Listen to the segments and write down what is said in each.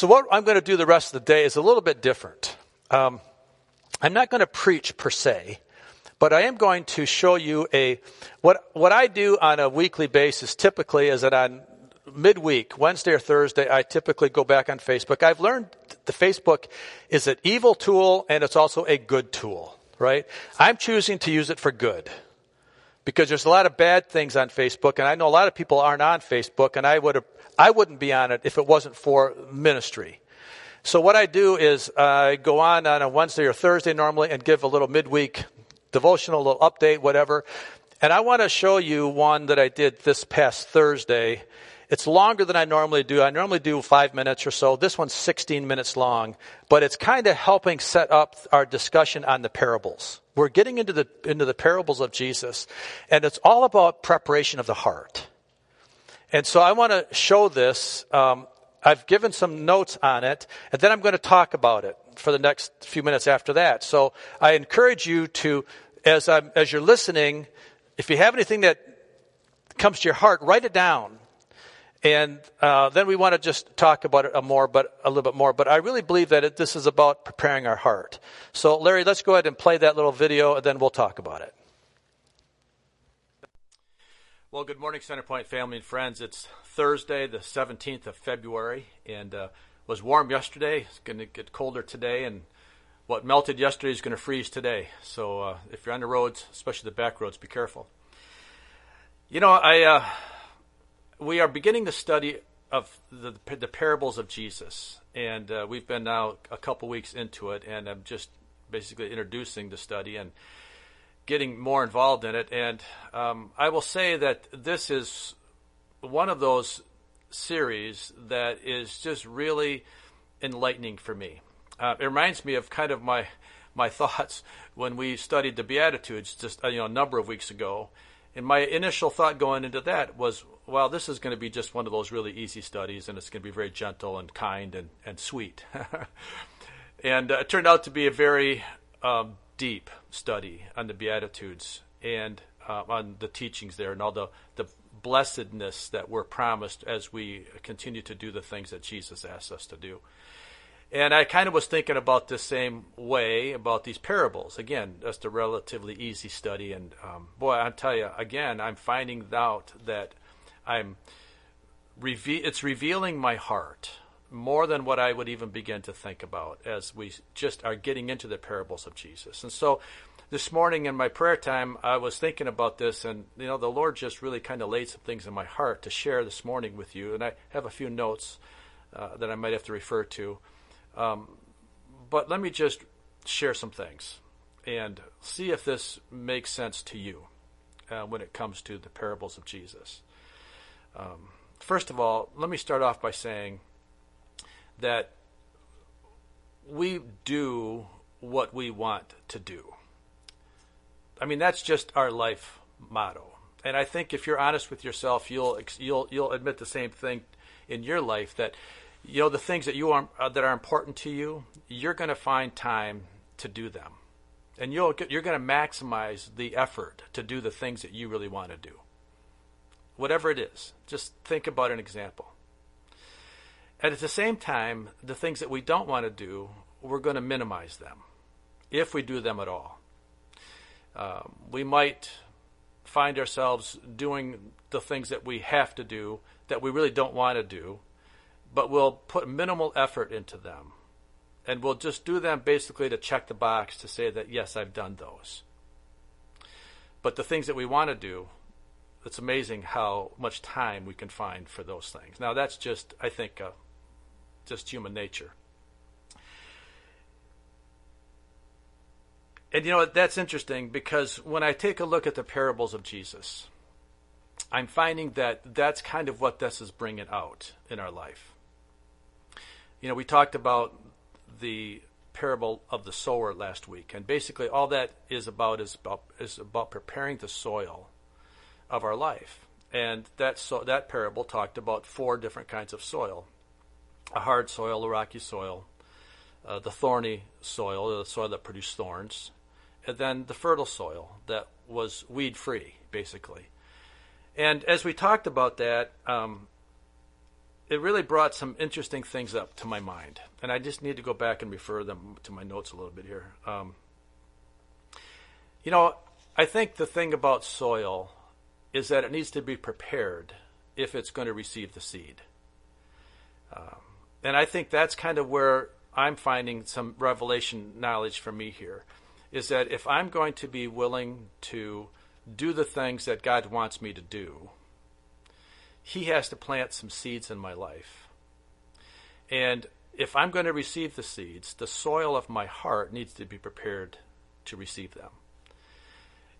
So, what I'm going to do the rest of the day is a little bit different. Um, I'm not going to preach per se, but I am going to show you a what what I do on a weekly basis. Typically, is that on midweek, Wednesday or Thursday, I typically go back on Facebook. I've learned the Facebook is an evil tool and it's also a good tool, right? I'm choosing to use it for good because there's a lot of bad things on Facebook and I know a lot of people aren't on Facebook and I would I wouldn't be on it if it wasn't for ministry. So what I do is uh, I go on on a Wednesday or Thursday normally and give a little midweek devotional, little update, whatever. And I want to show you one that I did this past Thursday it's longer than I normally do. I normally do five minutes or so. This one's 16 minutes long, but it's kind of helping set up our discussion on the parables. We're getting into the, into the parables of Jesus, and it's all about preparation of the heart. And so I want to show this. Um, I've given some notes on it, and then I'm going to talk about it for the next few minutes after that. So I encourage you to, as I'm, as you're listening, if you have anything that comes to your heart, write it down. And uh, then we want to just talk about it a more, but a little bit more. But I really believe that it, this is about preparing our heart. So, Larry, let's go ahead and play that little video, and then we'll talk about it. Well, good morning, Centerpoint family and friends. It's Thursday, the 17th of February, and uh, was warm yesterday. It's going to get colder today, and what melted yesterday is going to freeze today. So, uh, if you're on the roads, especially the back roads, be careful. You know, I uh, we are beginning the study of the, the parables of Jesus, and uh, we've been now a couple weeks into it, and I'm just basically introducing the study and getting more involved in it. And um, I will say that this is one of those series that is just really enlightening for me. Uh, it reminds me of kind of my my thoughts when we studied the Beatitudes just uh, you know a number of weeks ago. And my initial thought going into that was, well, this is going to be just one of those really easy studies, and it's going to be very gentle and kind and, and sweet. and uh, it turned out to be a very um, deep study on the Beatitudes and uh, on the teachings there and all the, the blessedness that we're promised as we continue to do the things that Jesus asks us to do. And I kind of was thinking about the same way about these parables. Again, just a relatively easy study. And um, boy, I tell you, again, I'm finding out that I'm reve- it's revealing my heart more than what I would even begin to think about as we just are getting into the parables of Jesus. And so this morning in my prayer time, I was thinking about this, and you know, the Lord just really kind of laid some things in my heart to share this morning with you. And I have a few notes uh, that I might have to refer to. Um, but let me just share some things and see if this makes sense to you uh, when it comes to the parables of Jesus. Um, first of all, let me start off by saying that we do what we want to do. I mean, that's just our life motto. And I think if you're honest with yourself, you'll you'll you'll admit the same thing in your life that you know the things that you are uh, that are important to you, you're going to find time to do them, and you'll you're going to maximize the effort to do the things that you really want to do whatever it is. Just think about an example. And at the same time, the things that we don't want to do, we're going to minimize them if we do them at all. Um, we might find ourselves doing the things that we have to do that we really don't want to do, but we'll put minimal effort into them. And we'll just do them basically to check the box to say that, yes, I've done those. But the things that we want to do, it's amazing how much time we can find for those things. Now, that's just, I think, uh, just human nature. And you know, that's interesting because when I take a look at the parables of Jesus, I'm finding that that's kind of what this is bringing out in our life. You know, we talked about the parable of the sower last week, and basically all that is about is about is about preparing the soil of our life. And that, so, that parable talked about four different kinds of soil a hard soil, a rocky soil, uh, the thorny soil, the soil that produced thorns, and then the fertile soil that was weed free, basically. And as we talked about that, um, it really brought some interesting things up to my mind, and I just need to go back and refer them to my notes a little bit here. Um, you know, I think the thing about soil is that it needs to be prepared if it's going to receive the seed. Um, and I think that's kind of where I'm finding some revelation knowledge for me here is that if I'm going to be willing to do the things that God wants me to do, He has to plant some seeds in my life. And if I'm going to receive the seeds, the soil of my heart needs to be prepared to receive them.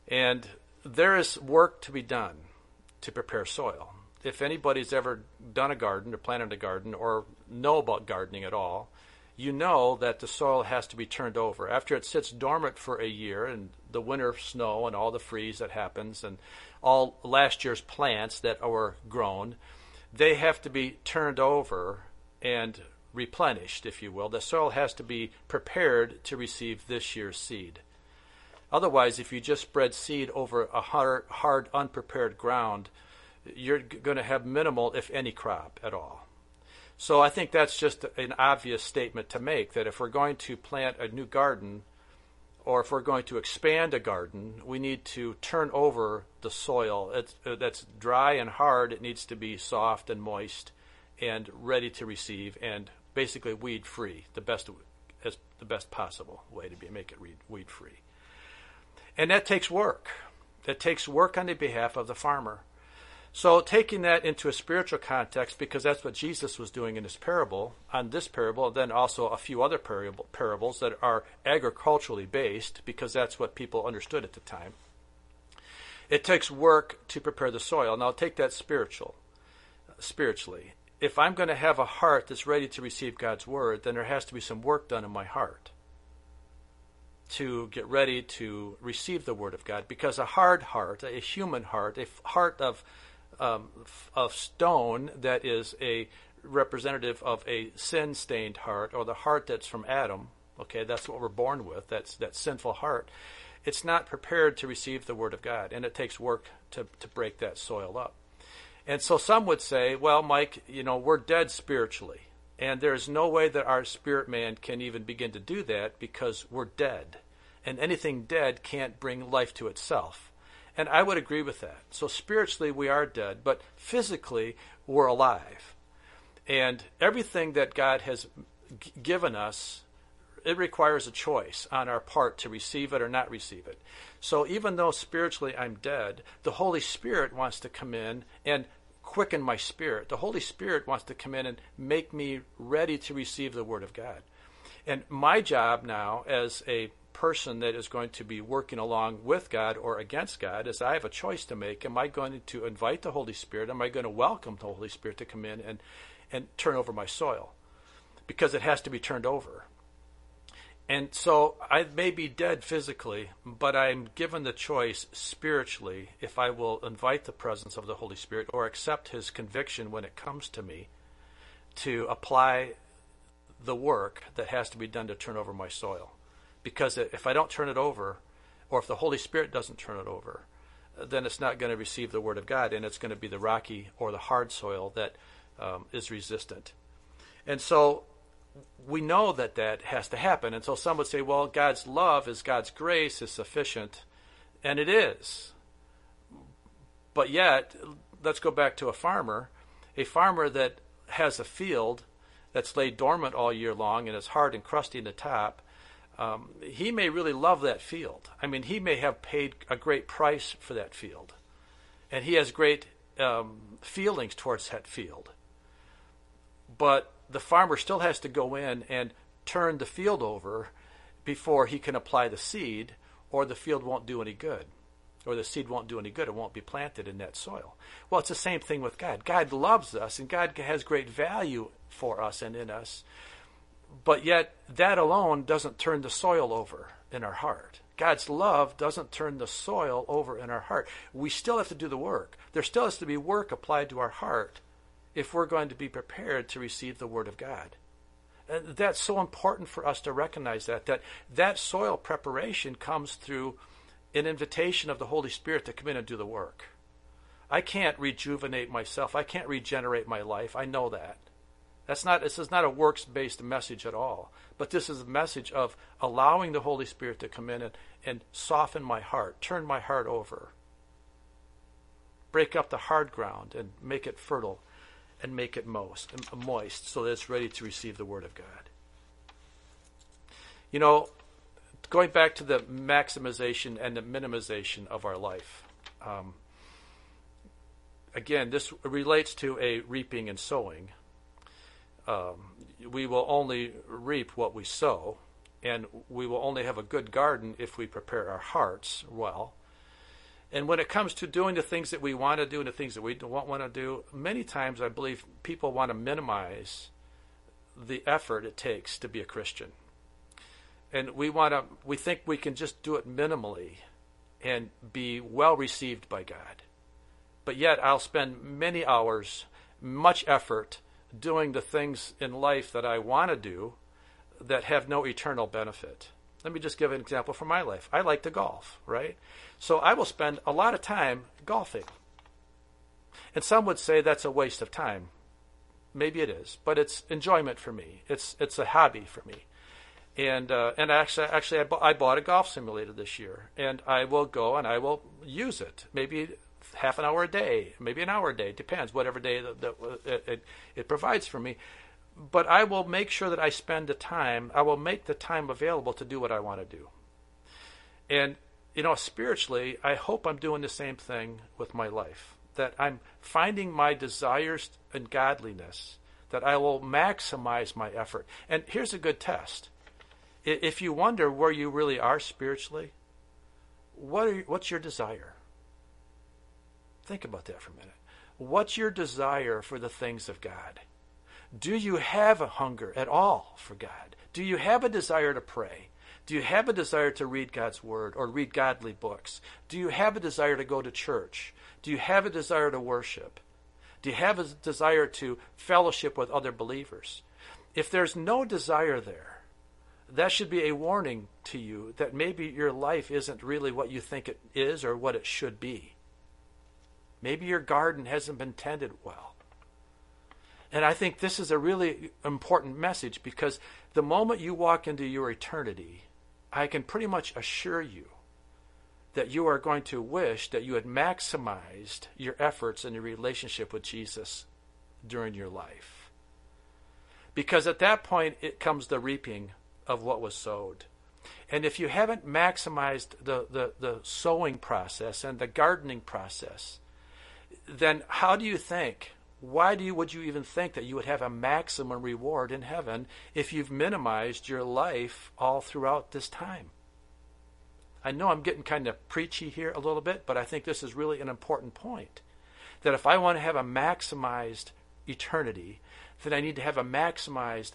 And there is work to be done to prepare soil. If anybody's ever done a garden or planted a garden or know about gardening at all, you know that the soil has to be turned over. After it sits dormant for a year and the winter snow and all the freeze that happens and all last year's plants that were grown, they have to be turned over and replenished, if you will. The soil has to be prepared to receive this year's seed. Otherwise, if you just spread seed over a hard, hard unprepared ground, you're going to have minimal, if any, crop at all. So I think that's just an obvious statement to make that if we're going to plant a new garden or if we're going to expand a garden, we need to turn over the soil. It's, uh, that's dry and hard. It needs to be soft and moist and ready to receive and basically weed free. The best as the best possible way to be make it weed free. And that takes work. That takes work on the behalf of the farmer. So, taking that into a spiritual context, because that's what Jesus was doing in this parable, on this parable, and then also a few other parable, parables that are agriculturally based, because that's what people understood at the time. It takes work to prepare the soil. Now, take that spiritual, spiritually. If I'm going to have a heart that's ready to receive God's word, then there has to be some work done in my heart to get ready to receive the word of God. Because a hard heart, a human heart, a heart of um, of stone that is a representative of a sin stained heart or the heart that's from Adam. Okay, that's what we're born with. That's that sinful heart. It's not prepared to receive the word of God, and it takes work to, to break that soil up. And so some would say, well, Mike, you know, we're dead spiritually. And there's no way that our spirit man can even begin to do that because we're dead. And anything dead can't bring life to itself. And I would agree with that. So spiritually, we are dead, but physically, we're alive. And everything that God has g- given us, it requires a choice on our part to receive it or not receive it. So even though spiritually I'm dead, the Holy Spirit wants to come in and quicken my spirit. The Holy Spirit wants to come in and make me ready to receive the Word of God. And my job now as a person that is going to be working along with God or against God is I have a choice to make. Am I going to invite the Holy Spirit? Am I going to welcome the Holy Spirit to come in and, and turn over my soil? Because it has to be turned over. And so I may be dead physically, but I'm given the choice spiritually if I will invite the presence of the Holy Spirit or accept His conviction when it comes to me to apply the work that has to be done to turn over my soil because if I don't turn it over, or if the Holy Spirit doesn't turn it over, then it's not going to receive the Word of God, and it's going to be the rocky or the hard soil that um, is resistant. And so we know that that has to happen. And so some would say, well, God's love is God's grace is sufficient, and it is. But yet, let's go back to a farmer. A farmer that has a field that's laid dormant all year long and is hard and crusty in the top um, he may really love that field. I mean, he may have paid a great price for that field, and he has great um, feelings towards that field. But the farmer still has to go in and turn the field over before he can apply the seed, or the field won't do any good, or the seed won't do any good. It won't be planted in that soil. Well, it's the same thing with God. God loves us, and God has great value for us and in us. But yet, that alone doesn't turn the soil over in our heart. God's love doesn't turn the soil over in our heart. We still have to do the work. There still has to be work applied to our heart if we're going to be prepared to receive the Word of God. And that's so important for us to recognize that, that that soil preparation comes through an invitation of the Holy Spirit to come in and do the work. I can't rejuvenate myself. I can't regenerate my life. I know that. That's not this is not a works based message at all. But this is a message of allowing the Holy Spirit to come in and, and soften my heart, turn my heart over. Break up the hard ground and make it fertile and make it moist, moist so that it's ready to receive the Word of God. You know, going back to the maximization and the minimization of our life. Um, again, this relates to a reaping and sowing. Um, we will only reap what we sow, and we will only have a good garden if we prepare our hearts well. And when it comes to doing the things that we want to do and the things that we don't want to do, many times I believe people want to minimize the effort it takes to be a Christian. And we want to we think we can just do it minimally and be well received by God. But yet I'll spend many hours, much effort doing the things in life that I want to do that have no eternal benefit. Let me just give an example from my life. I like to golf, right? So I will spend a lot of time golfing. And some would say that's a waste of time. Maybe it is, but it's enjoyment for me. It's it's a hobby for me. And uh, and actually actually I, bu- I bought a golf simulator this year, and I will go and I will use it. Maybe half an hour a day, maybe an hour a day, depends whatever day that, that uh, it, it, it provides for me but I will make sure that I spend the time, I will make the time available to do what I want to do. And, you know, spiritually, I hope I'm doing the same thing with my life. That I'm finding my desires and godliness, that I will maximize my effort. And here's a good test. If you wonder where you really are spiritually, what are, what's your desire? Think about that for a minute. What's your desire for the things of God? Do you have a hunger at all for God? Do you have a desire to pray? Do you have a desire to read God's Word or read godly books? Do you have a desire to go to church? Do you have a desire to worship? Do you have a desire to fellowship with other believers? If there's no desire there, that should be a warning to you that maybe your life isn't really what you think it is or what it should be. Maybe your garden hasn't been tended well. And I think this is a really important message because the moment you walk into your eternity, I can pretty much assure you that you are going to wish that you had maximized your efforts in your relationship with Jesus during your life. Because at that point, it comes the reaping of what was sowed. And if you haven't maximized the, the, the sowing process and the gardening process, then how do you think why do you, would you even think that you would have a maximum reward in heaven if you've minimized your life all throughout this time? I know I'm getting kind of preachy here a little bit, but I think this is really an important point. That if I want to have a maximized eternity, then I need to have a maximized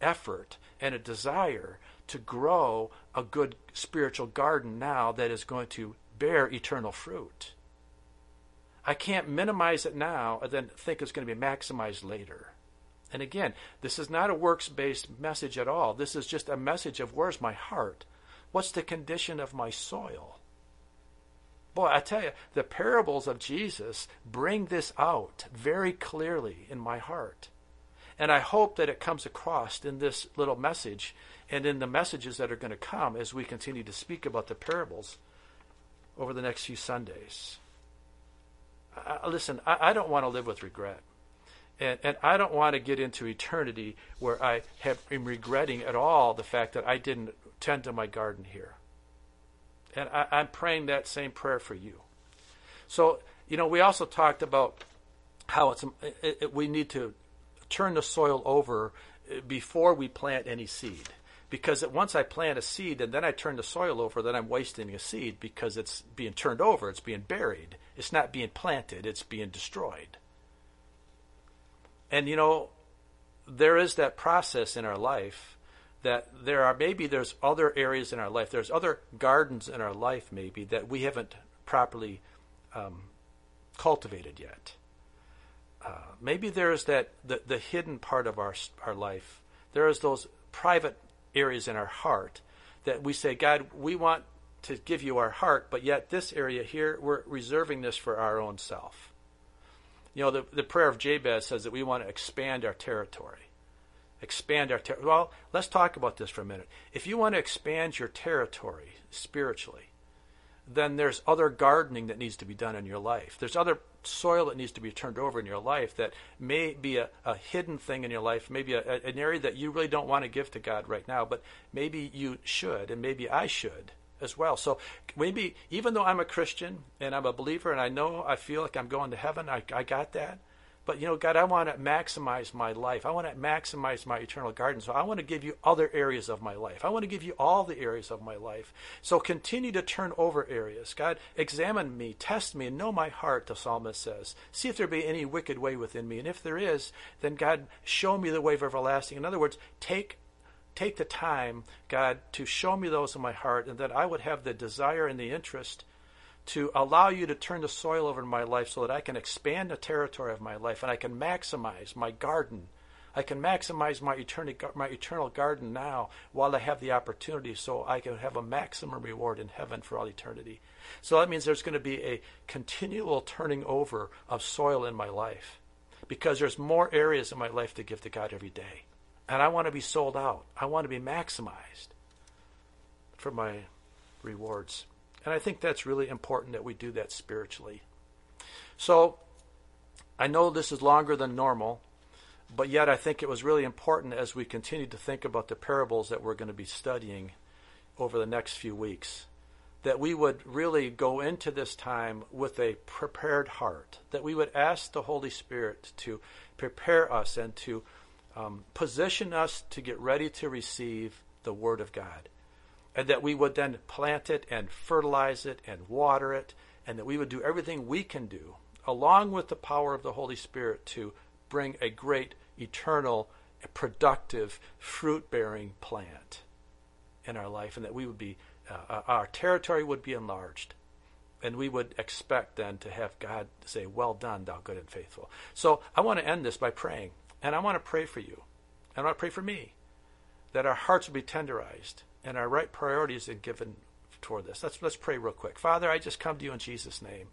effort and a desire to grow a good spiritual garden now that is going to bear eternal fruit. I can't minimize it now and then think it's going to be maximized later. And again, this is not a works based message at all. This is just a message of where's my heart? What's the condition of my soil? Boy, I tell you, the parables of Jesus bring this out very clearly in my heart. And I hope that it comes across in this little message and in the messages that are going to come as we continue to speak about the parables over the next few Sundays. I, listen, I, I don't want to live with regret. And, and I don't want to get into eternity where I have, am regretting at all the fact that I didn't tend to my garden here. And I, I'm praying that same prayer for you. So, you know, we also talked about how it's it, it, we need to turn the soil over before we plant any seed because once I plant a seed and then I turn the soil over, then I'm wasting a seed because it's being turned over, it's being buried. It's not being planted, it's being destroyed. And you know, there is that process in our life that there are maybe there's other areas in our life, there's other gardens in our life maybe that we haven't properly um, cultivated yet. Uh, maybe there's that the, the hidden part of our our life. There is those private areas in our heart that we say, God, we want to give you our heart, but yet this area here, we're reserving this for our own self. You know, the, the prayer of Jabez says that we want to expand our territory. Expand our territory. Well, let's talk about this for a minute. If you want to expand your territory spiritually, then there's other gardening that needs to be done in your life. There's other soil that needs to be turned over in your life that may be a, a hidden thing in your life, maybe a, an area that you really don't want to give to God right now, but maybe you should, and maybe I should as well. So maybe even though I'm a Christian and I'm a believer and I know I feel like I'm going to heaven, I, I got that. But you know, God, I want to maximize my life. I want to maximize my eternal garden. So I want to give you other areas of my life. I want to give you all the areas of my life. So continue to turn over areas. God, examine me, test me, and know my heart, the psalmist says. See if there be any wicked way within me. And if there is, then God, show me the way of everlasting. In other words, take take the time, God, to show me those in my heart, and that I would have the desire and the interest to allow you to turn the soil over in my life so that I can expand the territory of my life and I can maximize my garden. I can maximize my eternal, my eternal garden now while I have the opportunity so I can have a maximum reward in heaven for all eternity. So that means there's going to be a continual turning over of soil in my life because there's more areas in my life to give to God every day. And I want to be sold out. I want to be maximized for my rewards. And I think that's really important that we do that spiritually. So I know this is longer than normal, but yet I think it was really important as we continue to think about the parables that we're going to be studying over the next few weeks that we would really go into this time with a prepared heart, that we would ask the Holy Spirit to prepare us and to um, position us to get ready to receive the Word of God and that we would then plant it and fertilize it and water it, and that we would do everything we can do, along with the power of the Holy Spirit, to bring a great, eternal, productive, fruit bearing plant in our life, and that we would be, uh, uh, our territory would be enlarged. And we would expect then to have God say, Well done, thou good and faithful. So I want to end this by praying. And I want to pray for you. And I want to pray for me that our hearts will be tenderized and our right priorities are given toward this. Let's let's pray real quick. Father, I just come to you in Jesus' name.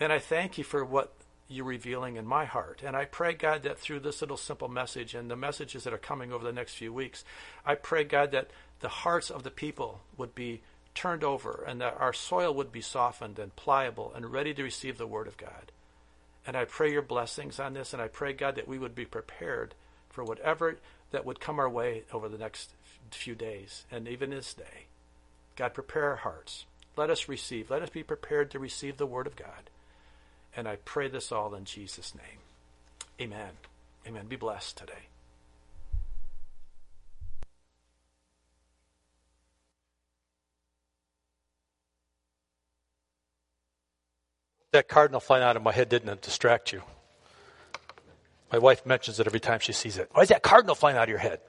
And I thank you for what you're revealing in my heart. And I pray, God, that through this little simple message and the messages that are coming over the next few weeks, I pray, God, that the hearts of the people would be turned over and that our soil would be softened and pliable and ready to receive the Word of God. And I pray your blessings on this, and I pray, God, that we would be prepared for whatever that would come our way over the next few days and even this day. God, prepare our hearts. Let us receive. Let us be prepared to receive the Word of God. And I pray this all in Jesus' name. Amen. Amen. Be blessed today. That cardinal flying out of my head didn't distract you. My wife mentions it every time she sees it. Why is that cardinal flying out of your head?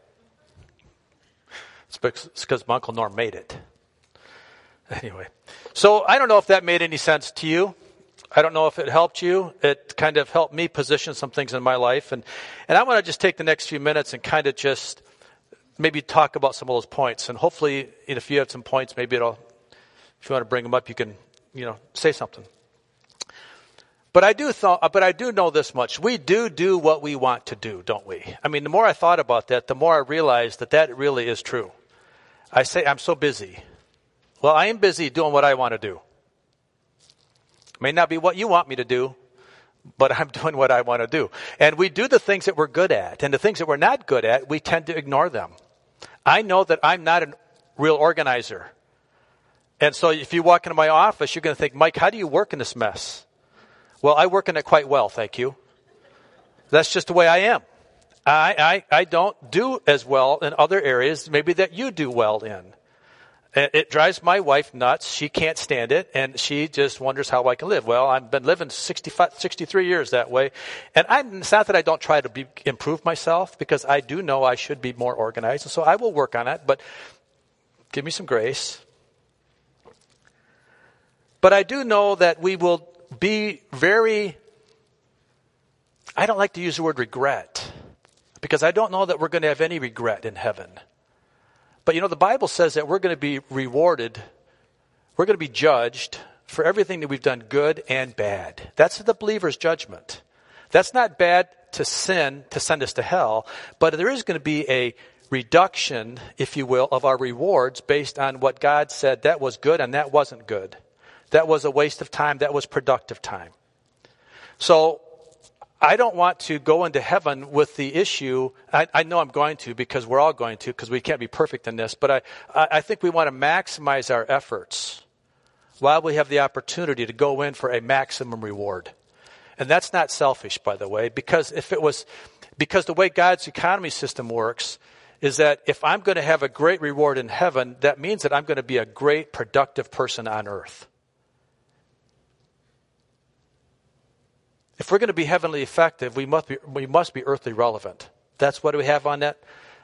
It's because my Uncle Norm made it. Anyway, so I don't know if that made any sense to you. I don't know if it helped you. It kind of helped me position some things in my life. And, and I want to just take the next few minutes and kind of just maybe talk about some of those points. And hopefully, if you have some points, maybe it'll, if you want to bring them up, you can, you know, say something. But I do th- uh, but I do know this much. We do do what we want to do, don't we? I mean, the more I thought about that, the more I realized that that really is true. I say I'm so busy. Well, I am busy doing what I want to do. May not be what you want me to do, but I'm doing what I want to do. And we do the things that we're good at, and the things that we're not good at, we tend to ignore them. I know that I'm not a real organizer. And so if you walk into my office, you're going to think, Mike, how do you work in this mess? Well, I work in it quite well, thank you. That's just the way I am. I, I, I don't do as well in other areas, maybe that you do well in. It drives my wife nuts. She can't stand it, and she just wonders how I can live. Well, I've been living 65, 63 years that way, and I'm, it's not that I don't try to be, improve myself, because I do know I should be more organized, and so I will work on it, but give me some grace. But I do know that we will be very, I don't like to use the word regret because I don't know that we're going to have any regret in heaven. But you know, the Bible says that we're going to be rewarded, we're going to be judged for everything that we've done good and bad. That's the believer's judgment. That's not bad to sin to send us to hell, but there is going to be a reduction, if you will, of our rewards based on what God said that was good and that wasn't good. That was a waste of time, that was productive time. So I don't want to go into heaven with the issue. I, I know I'm going to because we're all going to because we can't be perfect in this, but I, I think we want to maximize our efforts while we have the opportunity to go in for a maximum reward. And that's not selfish, by the way, because if it was, because the way God's economy system works is that if I'm going to have a great reward in heaven, that means that I'm going to be a great productive person on earth. If we're going to be heavenly effective, we must be, we must be earthly relevant. That's what we have on that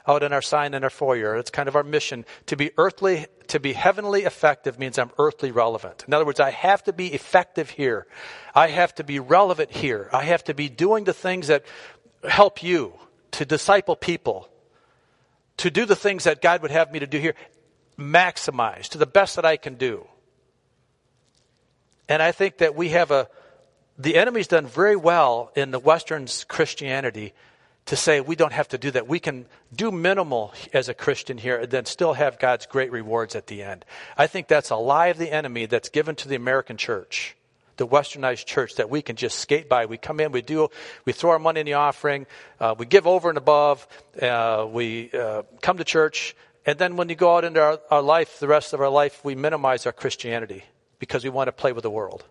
out in our sign in our foyer. It's kind of our mission. To be earthly, to be heavenly effective means I'm earthly relevant. In other words, I have to be effective here. I have to be relevant here. I have to be doing the things that help you to disciple people, to do the things that God would have me to do here, maximize to the best that I can do. And I think that we have a, the enemy's done very well in the Western Christianity to say we don't have to do that. We can do minimal as a Christian here and then still have God's great rewards at the end. I think that's a lie of the enemy that's given to the American church, the westernized church, that we can just skate by. We come in, we do, we throw our money in the offering, uh, we give over and above, uh, we uh, come to church, and then when you go out into our, our life, the rest of our life, we minimize our Christianity because we want to play with the world.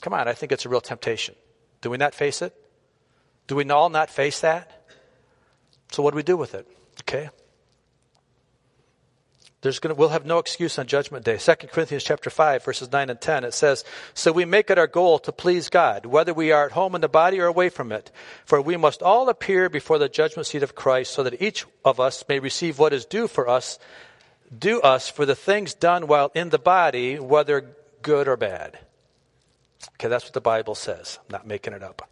Come on, I think it's a real temptation. Do we not face it? Do we all not face that? So what do we do with it? Okay. There's gonna, we'll have no excuse on judgment day. 2 Corinthians chapter 5 verses 9 and 10, it says, So we make it our goal to please God, whether we are at home in the body or away from it. For we must all appear before the judgment seat of Christ so that each of us may receive what is due for us, due us for the things done while in the body, whether good or bad. Okay, that's what the Bible says. I'm not making it up.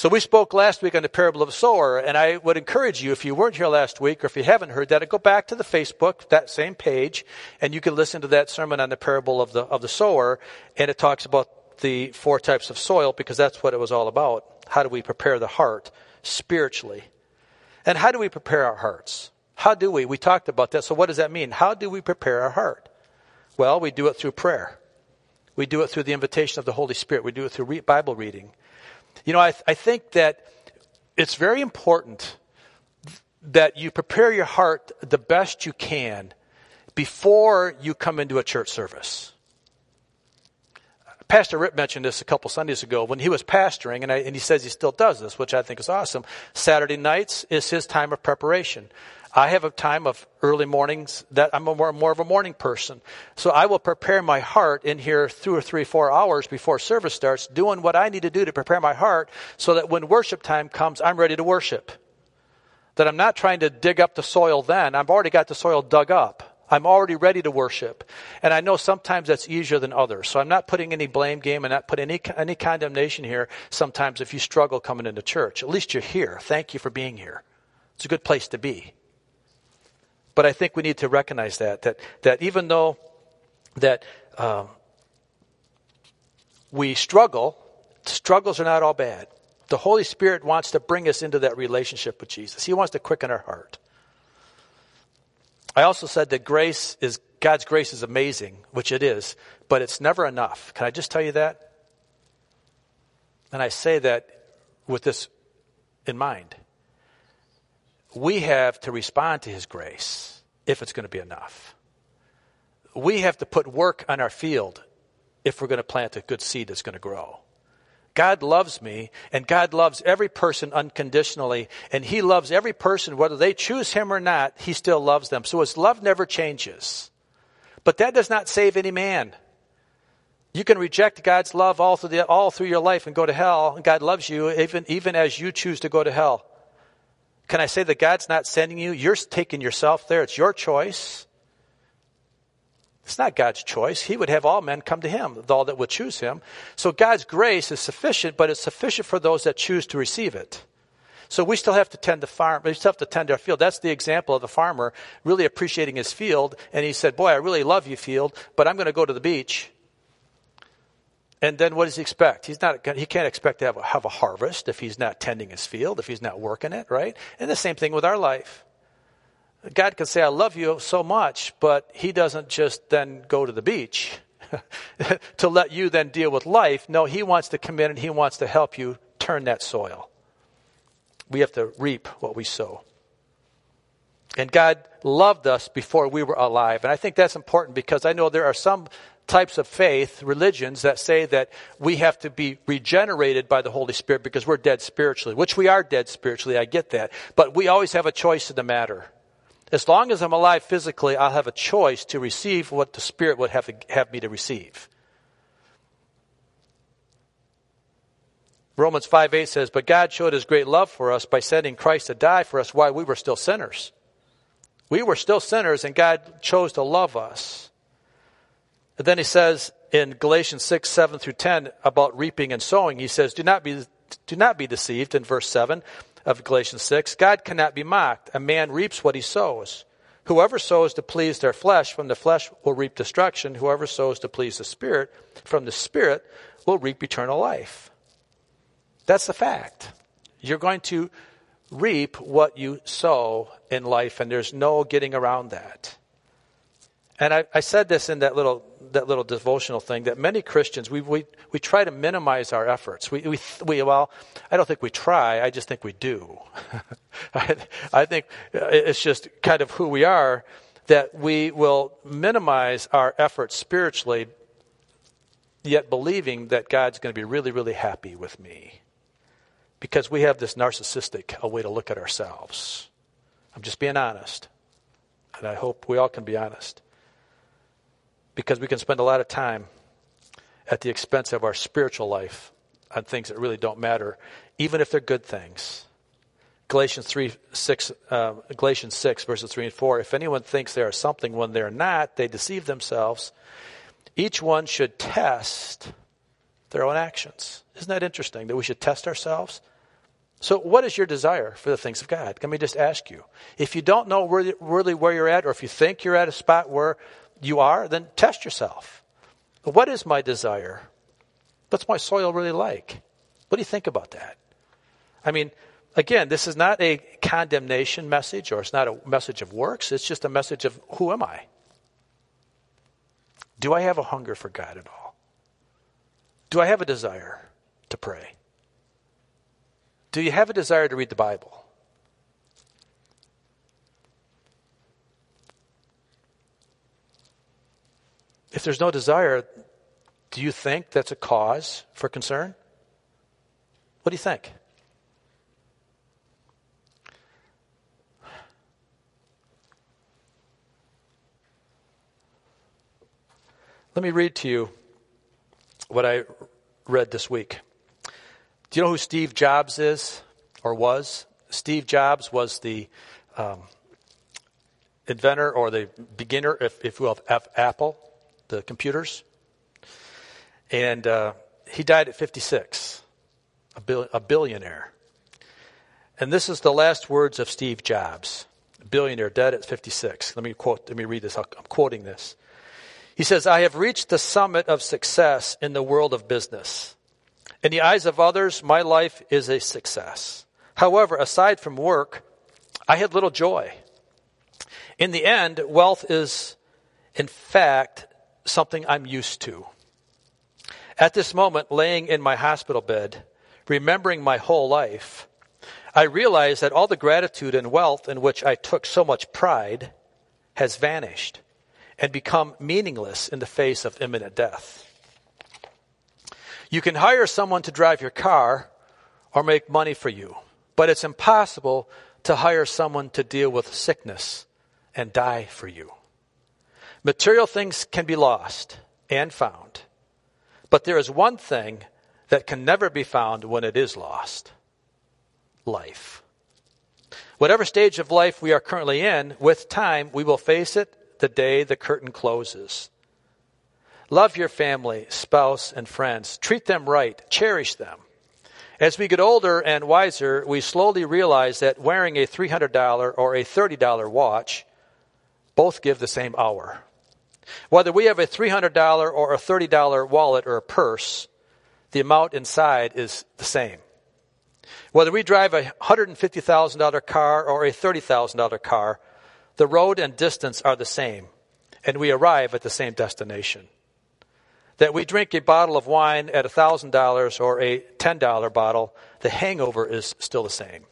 So we spoke last week on the parable of the sower, and I would encourage you, if you weren't here last week or if you haven't heard that, go back to the Facebook, that same page, and you can listen to that sermon on the parable of the, of the sower, and it talks about the four types of soil because that's what it was all about. How do we prepare the heart spiritually? And how do we prepare our hearts? How do we? We talked about that. So what does that mean? How do we prepare our heart? Well, we do it through prayer. We do it through the invitation of the Holy Spirit. We do it through Bible reading. You know, I, I think that it's very important that you prepare your heart the best you can before you come into a church service. Pastor Rip mentioned this a couple Sundays ago when he was pastoring, and, I, and, he says he still does this, which I think is awesome. Saturday nights is his time of preparation. I have a time of early mornings that I'm more, more of a morning person. So I will prepare my heart in here two or three, four hours before service starts, doing what I need to do to prepare my heart so that when worship time comes, I'm ready to worship. That I'm not trying to dig up the soil then. I've already got the soil dug up. I'm already ready to worship. And I know sometimes that's easier than others. So I'm not putting any blame game and not putting any, any condemnation here sometimes if you struggle coming into church. At least you're here. Thank you for being here. It's a good place to be. But I think we need to recognize that, that, that even though that um, we struggle, struggles are not all bad. The Holy Spirit wants to bring us into that relationship with Jesus. He wants to quicken our heart. I also said that grace is God's grace is amazing, which it is, but it's never enough. Can I just tell you that? And I say that with this in mind we have to respond to His grace if it's going to be enough. We have to put work on our field if we're going to plant a good seed that's going to grow. God loves me, and God loves every person unconditionally, and He loves every person, whether they choose Him or not, He still loves them. So His love never changes. But that does not save any man. You can reject God's love all through, the, all through your life and go to hell. God loves you even, even as you choose to go to hell. Can I say that God's not sending you? You're taking yourself there. It's your choice. It's not God's choice. He would have all men come to him, all that would choose him. So God's grace is sufficient, but it's sufficient for those that choose to receive it. So we still have to tend the farm. We still have to tend our field. That's the example of the farmer really appreciating his field. And he said, "Boy, I really love you, field, but I'm going to go to the beach." And then what does he expect? He's not, he can't expect to have a, have a harvest if he's not tending his field, if he's not working it, right? And the same thing with our life. God can say, I love you so much, but he doesn't just then go to the beach to let you then deal with life. No, he wants to come in and he wants to help you turn that soil. We have to reap what we sow. And God loved us before we were alive. And I think that's important because I know there are some types of faith, religions, that say that we have to be regenerated by the Holy Spirit because we're dead spiritually, which we are dead spiritually. I get that. But we always have a choice in the matter. As long as I'm alive physically, I'll have a choice to receive what the Spirit would have, have me to receive. Romans 5 8 says, But God showed his great love for us by sending Christ to die for us while we were still sinners. We were still sinners, and God chose to love us. And then he says in Galatians 6 7 through 10 about reaping and sowing, he says, Do not be, do not be deceived in verse 7 of Galatians 6. God cannot be mocked. A man reaps what he sows. Whoever sows to please their flesh from the flesh will reap destruction. Whoever sows to please the Spirit from the Spirit will reap eternal life. That's the fact. You're going to reap what you sow in life, and there's no getting around that. And I, I, said this in that little that little devotional thing that many Christians we we, we try to minimize our efforts. We, we we well, I don't think we try. I just think we do. I, I think uh, it's just kind of who we are that we will minimize our efforts spiritually, yet believing that God's going to be really really happy with me, because we have this narcissistic way to look at ourselves. I'm just being honest, and I hope we all can be honest because we can spend a lot of time at the expense of our spiritual life on things that really don't matter, even if they're good things. Galatians 3, 6, uh, Galatians 6, verses 3 and 4. If anyone thinks they are something when they're not, they deceive themselves. Each one should test their own actions. Isn't that interesting that we should test ourselves? So, what is your desire for the things of God? Let me just ask you. If you don't know really where you're at, or if you think you're at a spot where you are, then test yourself. What is my desire? What's my soil really like? What do you think about that? I mean, again, this is not a condemnation message or it's not a message of works. It's just a message of who am I? Do I have a hunger for God at all? Do I have a desire to pray? Do you have a desire to read the Bible? If there's no desire, do you think that's a cause for concern? What do you think? Let me read to you what I read this week. Do you know who Steve Jobs is or was? Steve Jobs was the um, inventor or the beginner, if, if you will, of Apple the computers. And uh, he died at 56, a, bil- a billionaire. And this is the last words of Steve Jobs, a billionaire dead at 56. Let me quote, let me read this. I'm quoting this. He says, I have reached the summit of success in the world of business. In the eyes of others, my life is a success. However, aside from work, I had little joy. In the end, wealth is, in fact, something I'm used to. At this moment, laying in my hospital bed, remembering my whole life, I realize that all the gratitude and wealth in which I took so much pride has vanished and become meaningless in the face of imminent death. You can hire someone to drive your car or make money for you, but it's impossible to hire someone to deal with sickness and die for you. Material things can be lost and found, but there is one thing that can never be found when it is lost life. Whatever stage of life we are currently in, with time, we will face it the day the curtain closes. Love your family, spouse, and friends. Treat them right. Cherish them. As we get older and wiser, we slowly realize that wearing a $300 or a $30 watch both give the same hour. Whether we have a $300 or a $30 wallet or a purse, the amount inside is the same. Whether we drive a $150,000 car or a $30,000 car, the road and distance are the same, and we arrive at the same destination. That we drink a bottle of wine at $1,000 or a $10 bottle, the hangover is still the same.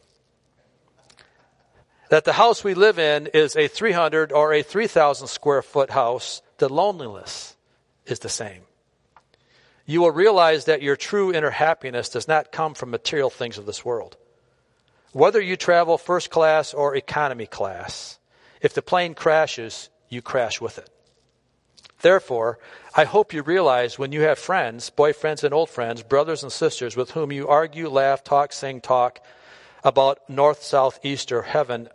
That the house we live in is a 300 or a 3,000 square foot house, the loneliness is the same you will realize that your true inner happiness does not come from material things of this world. Whether you travel first class or economy class, if the plane crashes, you crash with it. Therefore, I hope you realize when you have friends, boyfriends and old friends, brothers and sisters with whom you argue, laugh, talk, sing, talk about north, south, east, or heaven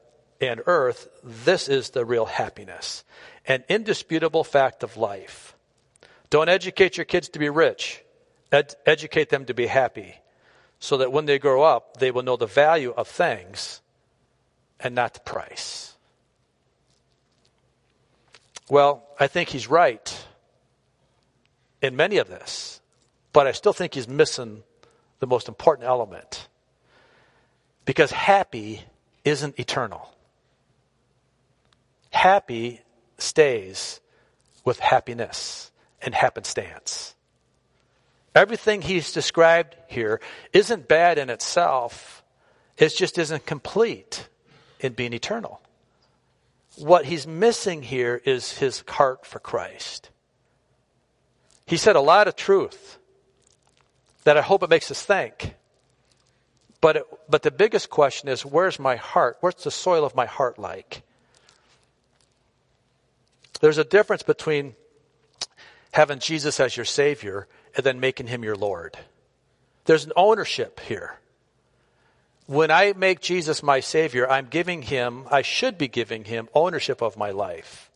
and earth, this is the real happiness, an indisputable fact of life. Don't educate your kids to be rich. Ed- educate them to be happy so that when they grow up, they will know the value of things and not the price. Well, I think he's right in many of this, but I still think he's missing the most important element. Because happy isn't eternal. Happy stays with happiness and happenstance. Everything he's described here isn't bad in itself, it just isn't complete in being eternal. What he's missing here is his heart for Christ. He said a lot of truth that I hope it makes us think. But, it, but the biggest question is where's my heart? What's the soil of my heart like? There's a difference between having Jesus as your Savior and then making Him your Lord. There's an ownership here. When I make Jesus my Savior, I'm giving Him, I should be giving Him ownership of my life.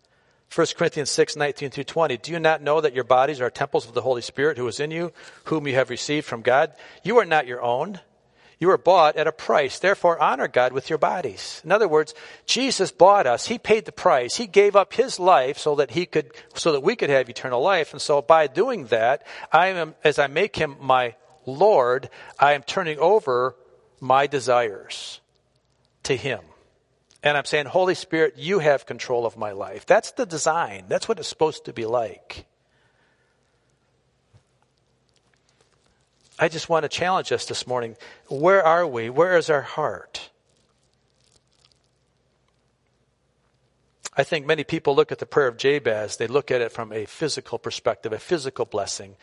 1 Corinthians 6, 19 through 20. Do you not know that your bodies are temples of the Holy Spirit who is in you, whom you have received from God? You are not your own. You were bought at a price. Therefore, honor God with your bodies. In other words, Jesus bought us. He paid the price. He gave up his life so that he could, so that we could have eternal life. And so by doing that, I am, as I make him my Lord, I am turning over my desires to him. And I'm saying, Holy Spirit, you have control of my life. That's the design. That's what it's supposed to be like. I just want to challenge us this morning. Where are we? Where is our heart? I think many people look at the prayer of Jabez, they look at it from a physical perspective, a physical blessing.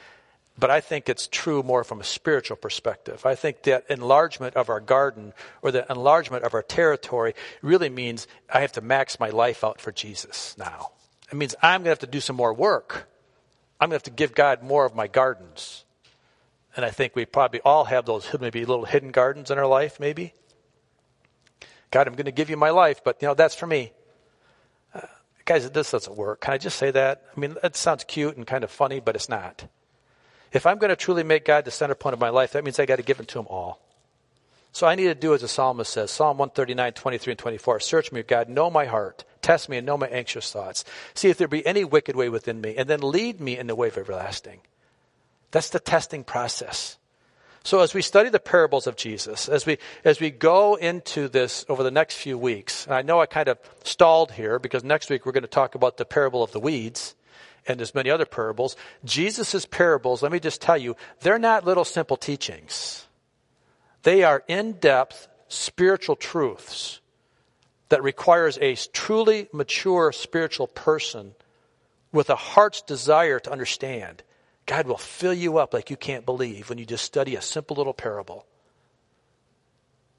But I think it's true more from a spiritual perspective. I think that enlargement of our garden or the enlargement of our territory really means I have to max my life out for Jesus now. It means I'm going to have to do some more work. I'm going to have to give God more of my gardens. And I think we probably all have those maybe little hidden gardens in our life, maybe. God, I'm going to give you my life, but you know, that's for me. Uh, guys, this doesn't work. Can I just say that? I mean, that sounds cute and kind of funny, but it's not. If I'm going to truly make God the center point of my life, that means I got to give him to him all. So I need to do as the psalmist says, Psalm 139, 23 and 24. Search me, God, know my heart. Test me and know my anxious thoughts. See if there be any wicked way within me, and then lead me in the way of everlasting. That's the testing process. So as we study the parables of Jesus, as we as we go into this over the next few weeks, and I know I kind of stalled here because next week we're going to talk about the parable of the weeds and there's many other parables. Jesus' parables, let me just tell you, they're not little simple teachings. They are in-depth spiritual truths that requires a truly mature spiritual person with a heart's desire to understand. God will fill you up like you can't believe when you just study a simple little parable.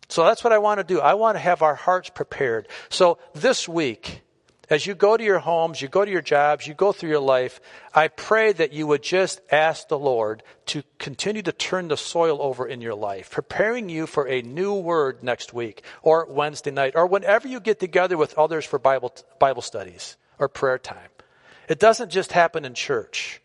So that's what I want to do. I want to have our hearts prepared. So this week, as you go to your homes, you go to your jobs, you go through your life, I pray that you would just ask the Lord to continue to turn the soil over in your life, preparing you for a new word next week or Wednesday night or whenever you get together with others for Bible, Bible studies or prayer time. It doesn't just happen in church.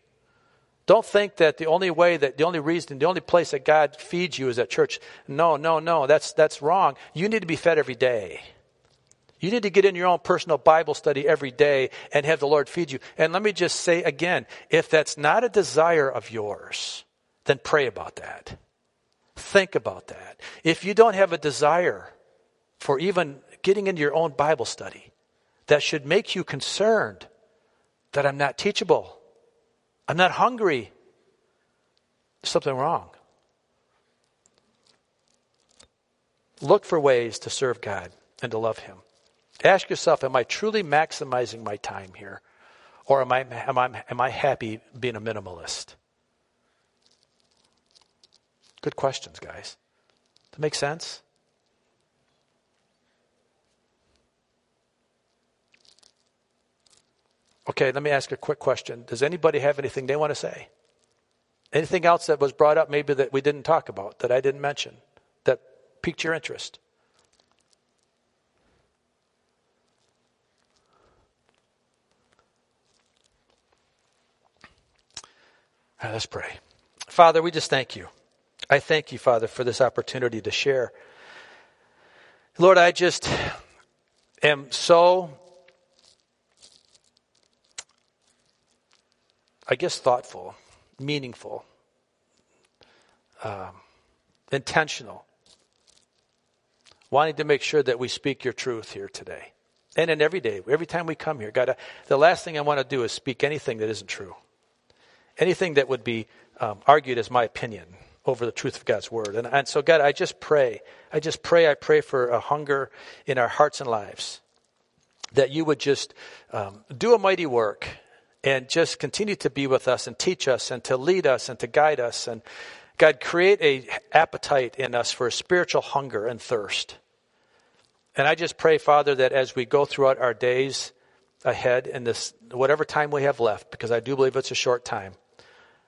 Don't think that the only way that the only reason, the only place that God feeds you is at church. No, no, no. That's, that's wrong. You need to be fed every day. You need to get in your own personal Bible study every day and have the Lord feed you. And let me just say again, if that's not a desire of yours, then pray about that. Think about that. If you don't have a desire for even getting into your own Bible study, that should make you concerned that I'm not teachable. I'm not hungry. There's something wrong. Look for ways to serve God and to love Him. Ask yourself, am I truly maximizing my time here? Or am I, am I, am I happy being a minimalist? Good questions, guys. That make sense? Okay, let me ask a quick question. Does anybody have anything they want to say? Anything else that was brought up, maybe that we didn't talk about, that I didn't mention, that piqued your interest? Right, let's pray. Father, we just thank you. I thank you, Father, for this opportunity to share. Lord, I just am so, I guess, thoughtful, meaningful, um, intentional, wanting to make sure that we speak your truth here today. And in every day, every time we come here, God, the last thing I want to do is speak anything that isn't true. Anything that would be um, argued as my opinion over the truth of God's word. And, and so, God, I just pray. I just pray. I pray for a hunger in our hearts and lives that you would just um, do a mighty work and just continue to be with us and teach us and to lead us and to guide us. And God, create a appetite in us for a spiritual hunger and thirst. And I just pray, Father, that as we go throughout our days ahead in this, whatever time we have left, because I do believe it's a short time,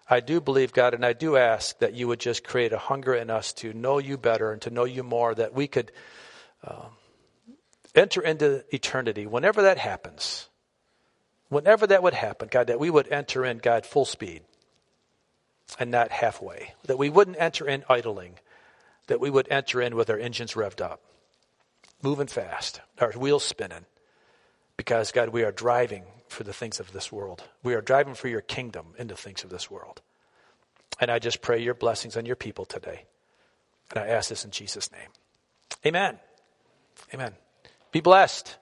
I do believe, God, and I do ask that you would just create a hunger in us to know you better and to know you more, that we could uh, enter into eternity whenever that happens. Whenever that would happen, God, that we would enter in, God, full speed and not halfway. That we wouldn't enter in idling, that we would enter in with our engines revved up, moving fast, our wheels spinning. Because, God, we are driving for the things of this world. We are driving for your kingdom into things of this world. And I just pray your blessings on your people today. And I ask this in Jesus' name. Amen. Amen. Be blessed.